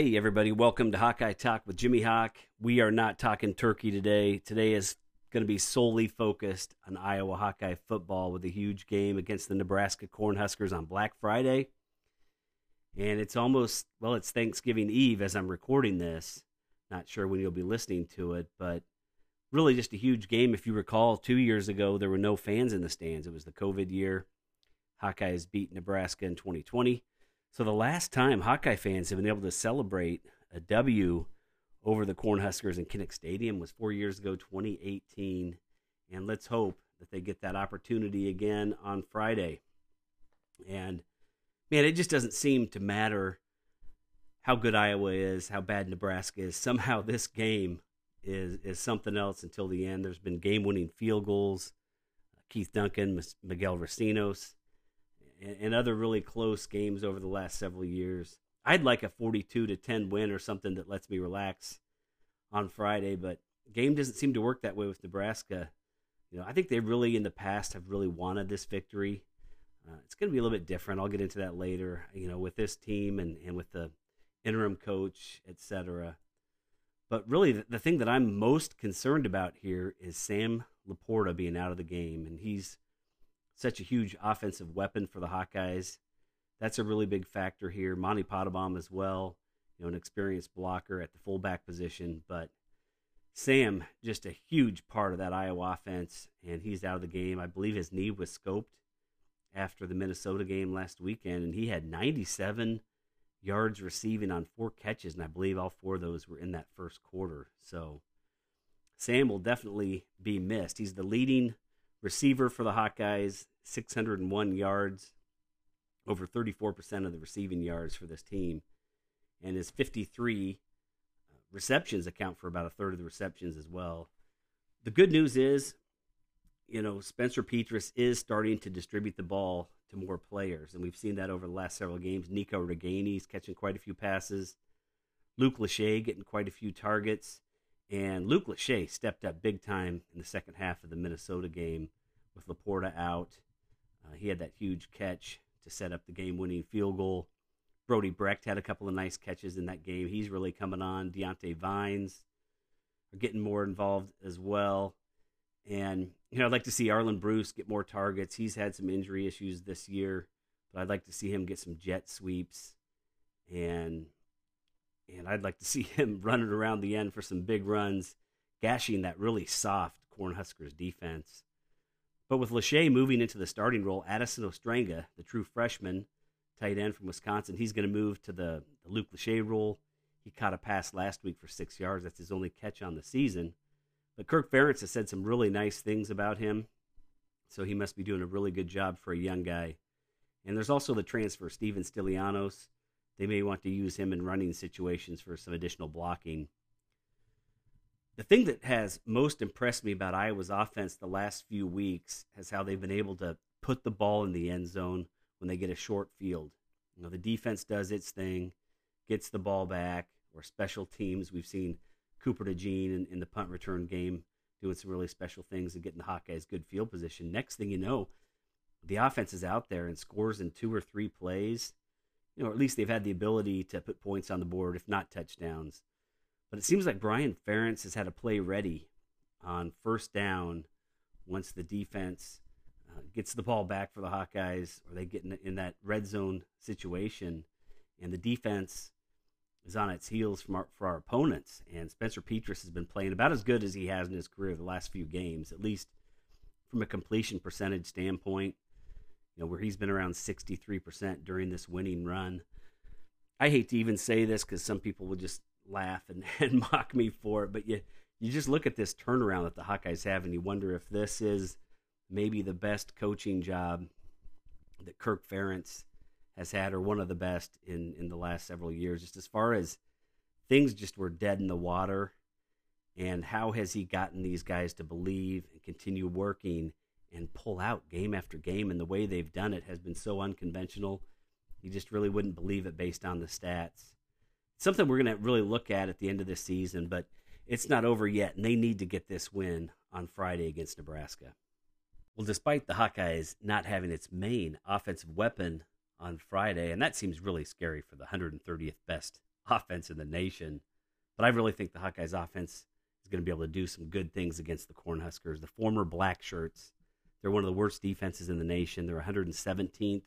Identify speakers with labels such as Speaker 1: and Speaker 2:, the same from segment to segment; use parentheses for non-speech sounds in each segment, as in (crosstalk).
Speaker 1: Hey, everybody, welcome to Hawkeye Talk with Jimmy Hawk. We are not talking turkey today. Today is going to be solely focused on Iowa Hawkeye football with a huge game against the Nebraska Cornhuskers on Black Friday. And it's almost, well, it's Thanksgiving Eve as I'm recording this. Not sure when you'll be listening to it, but really just a huge game. If you recall, two years ago, there were no fans in the stands. It was the COVID year. Hawkeyes beat Nebraska in 2020. So the last time Hawkeye fans have been able to celebrate a W over the Cornhuskers in Kinnick Stadium was four years ago, 2018. And let's hope that they get that opportunity again on Friday. And man, it just doesn't seem to matter how good Iowa is, how bad Nebraska is. Somehow (laughs) this game is is something else until the end. There's been game-winning field goals. Keith Duncan, Miguel Recinos, and, and other really close games over the last several years. I'd like a 42 to 10 win or something that lets me relax on Friday, but game doesn't seem to work that way with Nebraska. You know, I think they really in the past have really wanted this victory. Uh, it's going to be a little bit different. I'll get into that later. You know, with this team and and with the interim coach, etc. But really, the, the thing that I'm most concerned about here is Sam LaPorta being out of the game, and he's such a huge offensive weapon for the Hawkeyes. That's a really big factor here. Monte Pottebaum as well, you know, an experienced blocker at the fullback position, but Sam just a huge part of that Iowa offense, and he's out of the game. I believe his knee was scoped after the Minnesota game last weekend, and he had 97 yards receiving on four catches, and I believe all four of those were in that first quarter. So Sam will definitely be missed. He's the leading receiver for the Hawkeyes, 601 yards, over 34% of the receiving yards for this team, and his 53 uh, receptions account for about a third of the receptions as well. The good news is, you know, Spencer Petras is starting to distribute the ball to more players, and we've seen that over the last several games. Nico is catching quite a few passes, Luke Lachey getting quite a few targets, and Luke Lachey stepped up big time in the second half of the Minnesota game with LaPorta out. Uh, he had that huge catch to set up the game-winning field goal. Brody Brecht had a couple of nice catches in that game. He's really coming on. Diante Vines are getting more involved as well. And, you know, I'd like to see Arland Bruce get more targets. He's had some injury issues this year, but I'd like to see him get some jet sweeps. And and I'd like to see (laughs) him running around the end for some big runs, gashing that really soft Cornhuskers defense. But with Lachey moving into the starting role, Addison Ostrenga, the true freshman tight end from Wisconsin, he's going to move to the, the Luke Lachey role. He caught a pass last week for six yards. That's his only catch on the season. But Kirk Ferentz has said some really nice things about him, so he must be doing a really good job for a young guy. And there's also the transfer, Steven Stilianos. They may want to use him in running situations for some additional blocking. The thing that has most impressed me about Iowa's offense the last few weeks is how they've been able to put the ball in the end zone when they get a short field. You know, the defense does its thing, gets the ball back, or special teams. We've seen Cooper DeJean in, in the punt return game doing some really special things and getting the Hawkeyes good field position. Next thing you know, the offense is out there and scores in two or three plays. You know, or at least they've had the ability to put points on the board, if not touchdowns. But it seems like Brian Ferentz has had a play ready on first down once the defense uh, gets the ball back for the Hawkeyes or they get in, in that red zone situation and the defense is on its heels from our, for our opponents. And Spencer Petras has been playing about as good as he has in his career the last few games, at least from a completion percentage standpoint. You know, where he's been around 63% during this winning run. I hate to even say this because some people will just laugh and, (laughs) and mock me for it, but you you just look at this turnaround that the Hawkeyes have, and you wonder if this is maybe the best coaching job that Kirk Ferentz has had, or one of the best in in the last several years. Just as far as things just were dead in the water, and how has he gotten these guys to believe and continue working and pull out game after game? And the way they've done it has been so unconventional. You just really wouldn't believe it based on the stats. something we're going to really look at at the end of this season, but it's not over yet, and they need to get this win on Friday against Nebraska. Well, despite the Hawkeyes not having its main offensive weapon on Friday, and that seems really scary for the 130th best (laughs) offense in the nation. But I really think the Hawkeyes offense is going to be able to do some good things against the Cornhuskers. The former black shirts, they're one of the worst defenses in the nation. They're 117th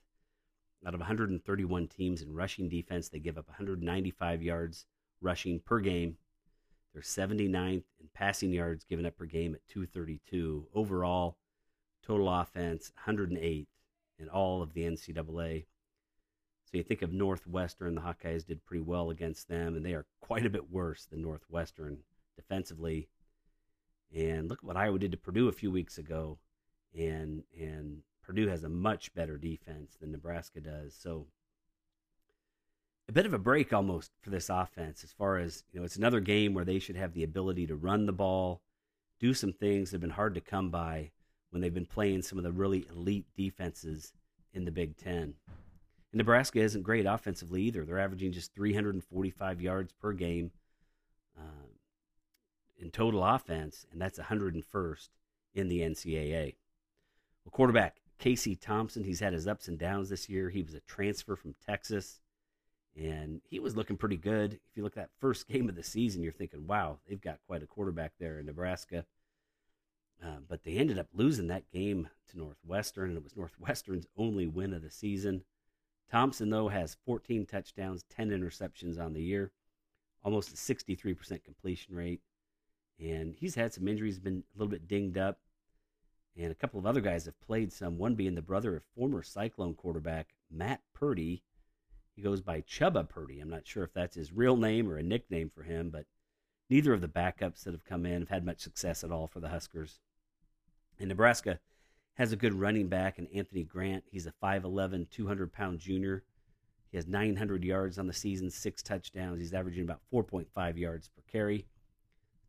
Speaker 1: out of 131 teams in rushing defense. They give up 195 yards rushing per game. They're 79th in passing yards given up per game at 232. Overall, total offense 108 in all of the NCAA. So you think of Northwestern, the Hawkeyes did pretty well against them, and they are quite a bit worse than Northwestern defensively. And look at what Iowa did to Purdue a few weeks ago, and and Purdue has a much better defense than Nebraska does. So a bit of a break almost for this offense as far as, you know, it's another game where they should have the ability to run the ball, do some things that have been hard to come by when they've been playing some of the really elite defenses in the Big Ten. And Nebraska isn't great offensively either. They're averaging just 345 yards per game uh, in total offense, and that's 101st in the NCAA. Well, quarterback Casey Thompson, he's had his ups and downs this year. He was a transfer from Texas, and he was looking pretty good. If you look at that first game of the season, you're thinking, wow, they've got quite a quarterback there in Nebraska. Uh, but they ended up losing that game to Northwestern, and it was Northwestern's only win of the season. Thompson, though, has 14 touchdowns, 10 interceptions on the year, almost a 63% completion rate. And he's had some injuries, been a little bit dinged up and a couple of other guys have played some. One being the brother of former Cyclone quarterback Matt Purdy. He goes by Chubba Purdy. I'm not sure if that's his real name or a nickname for him, but neither of the backups that have come in have had much success at all for the Huskers. And Nebraska has a good running back in Anthony Grant. He's a 5'11, 200 pound junior. He has 900 yards on the season, six touchdowns. He's averaging about 4.5 yards per carry.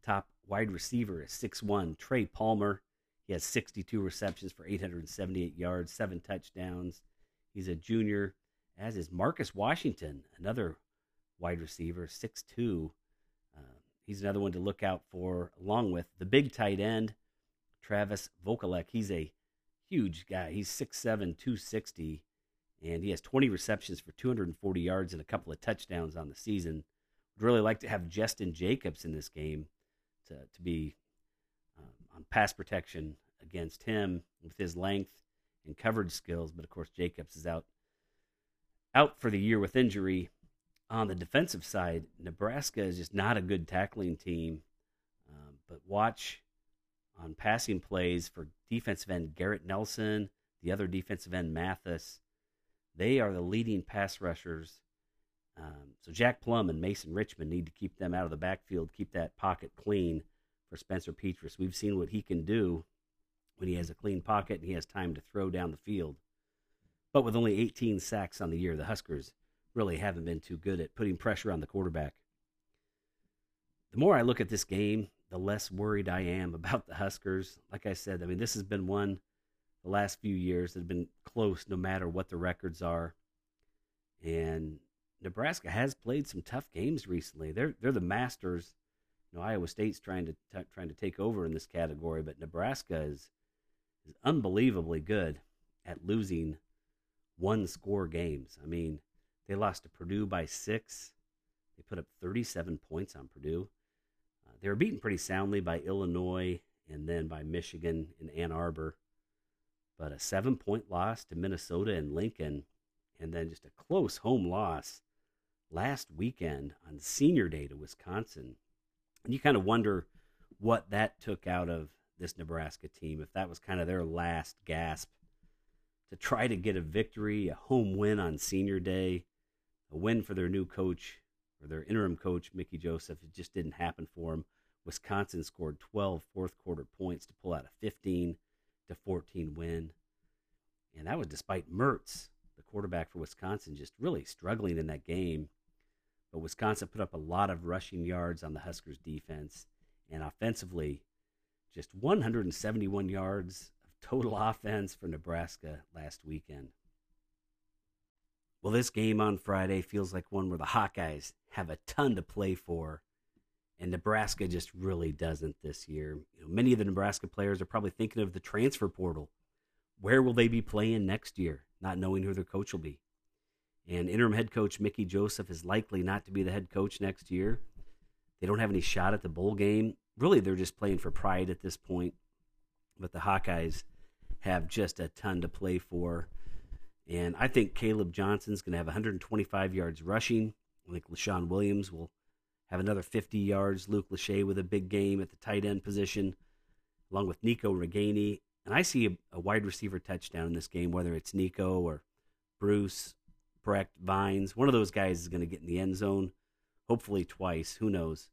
Speaker 1: Top wide receiver is 6'1, Trey Palmer. He has 62 receptions for 878 yards, seven touchdowns. He's a junior, as is Marcus Washington, another wide receiver, 6'2. Uh, he's another one to look out for, along with the big tight end, Travis Vokolek. He's a huge guy. He's 6'7, 260, and he has 20 receptions for 240 yards and a couple of touchdowns on the season. Would really like to have Justin Jacobs in this game to, to be on pass protection against him with his length and coverage skills. But of course, Jacobs is out out for the year with injury. On the defensive side, Nebraska is just not a good tackling team. Um, but watch on passing plays for defensive end Garrett Nelson, the other defensive end Mathis. They are the leading pass rushers. Um, so Jack Plumb and Mason Richman need to keep them out of the backfield, keep that pocket clean for Spencer Petras. We've seen what he can do when he has a clean pocket and he has time to throw down the field. But with only 18 sacks on the year, the Huskers really haven't been too good at putting pressure on the quarterback. The more I look at this game, the less worried I am (laughs) about the Huskers. Like I said, I mean, this has been one the last few years that have been close no matter what the records are. And Nebraska has played some tough games recently. They're they're the masters know, Iowa State's trying to t- trying to take over in this category, but Nebraska is is unbelievably good at losing one score games. I mean, they lost to Purdue by six. They put up 37 points on Purdue. Uh, they were beaten pretty soundly by Illinois and then by Michigan in Ann Arbor. But a seven point loss to Minnesota and Lincoln, and then just a close home loss last weekend on senior day to Wisconsin. And you kind of wonder what that took out of this Nebraska team, if that was kind of their last gasp to try to get a victory, a home win on senior day, a win for their new coach or their interim coach, Mickey Joseph. It just didn't happen for him. Wisconsin scored 12 fourth quarter points to pull out a 15 to 14 win. And that was despite Mertz, the quarterback for Wisconsin, just really struggling in that game. But Wisconsin put up a lot of rushing yards on the Huskers defense. And offensively, just 171 yards of total (laughs) offense for Nebraska last weekend. Well, this game on Friday feels like one where the Hawkeyes have a ton to play for, and Nebraska just really doesn't this year. You know, many of the Nebraska players are probably thinking of the transfer portal. Where will they be playing next year, not knowing who their coach will be? And interim head coach Mickey Joseph is likely not to be the head coach next year. They don't have any shot at the bowl game. Really, they're just playing for pride at this point. But the Hawkeyes have just a ton to play for. And I think Caleb Johnson's going to have 125 yards rushing. I think Leshon Williams will have another 50 yards. Luke Lachey with a big game at the tight end position, along with Nico Ragaini. And I see a, a wide receiver touchdown in this game, whether it's Nico or Bruce, Brecht, Vines. One of those guys is going to get in the end zone, hopefully twice. Who knows?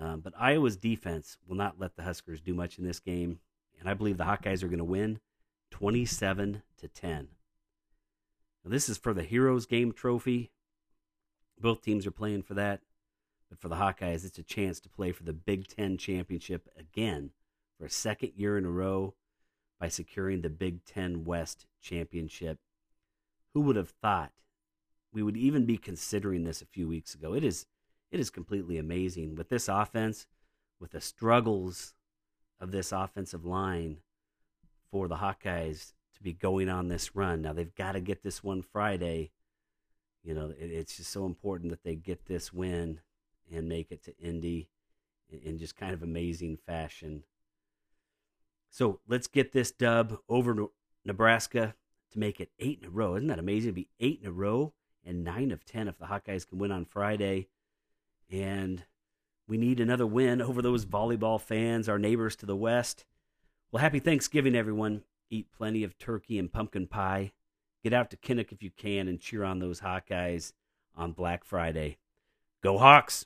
Speaker 1: Um, but Iowa's defense will not let the Huskers do much in this game, and I believe the Hawkeyes are going to win 27 to 10. Now, this is for the Heroes Game trophy. Both teams are playing for that. But for the Hawkeyes, it's a chance to play for the Big Ten championship again for a second year in a row by securing the Big Ten West championship. Who would have thought we would even be considering this a few weeks ago? It is it is completely amazing with this offense, with the struggles of this offensive line for the Hawkeyes to be going on this run. Now they've got to get this one Friday. You know, it, it's just so important that they get this win and make it to Indy in, in just kind of amazing fashion. So let's get this dub over Nebraska to make it eight in a row. Isn't that amazing? to be eight in a row and nine of ten if the Hawkeyes can win on Friday. And we need another win over those volleyball fans, our neighbors to the west. Well, happy Thanksgiving, everyone. Eat plenty of turkey and pumpkin pie. Get out to Kinnick if you can and cheer on those Hawkeyes on Black Friday. Go Hawks!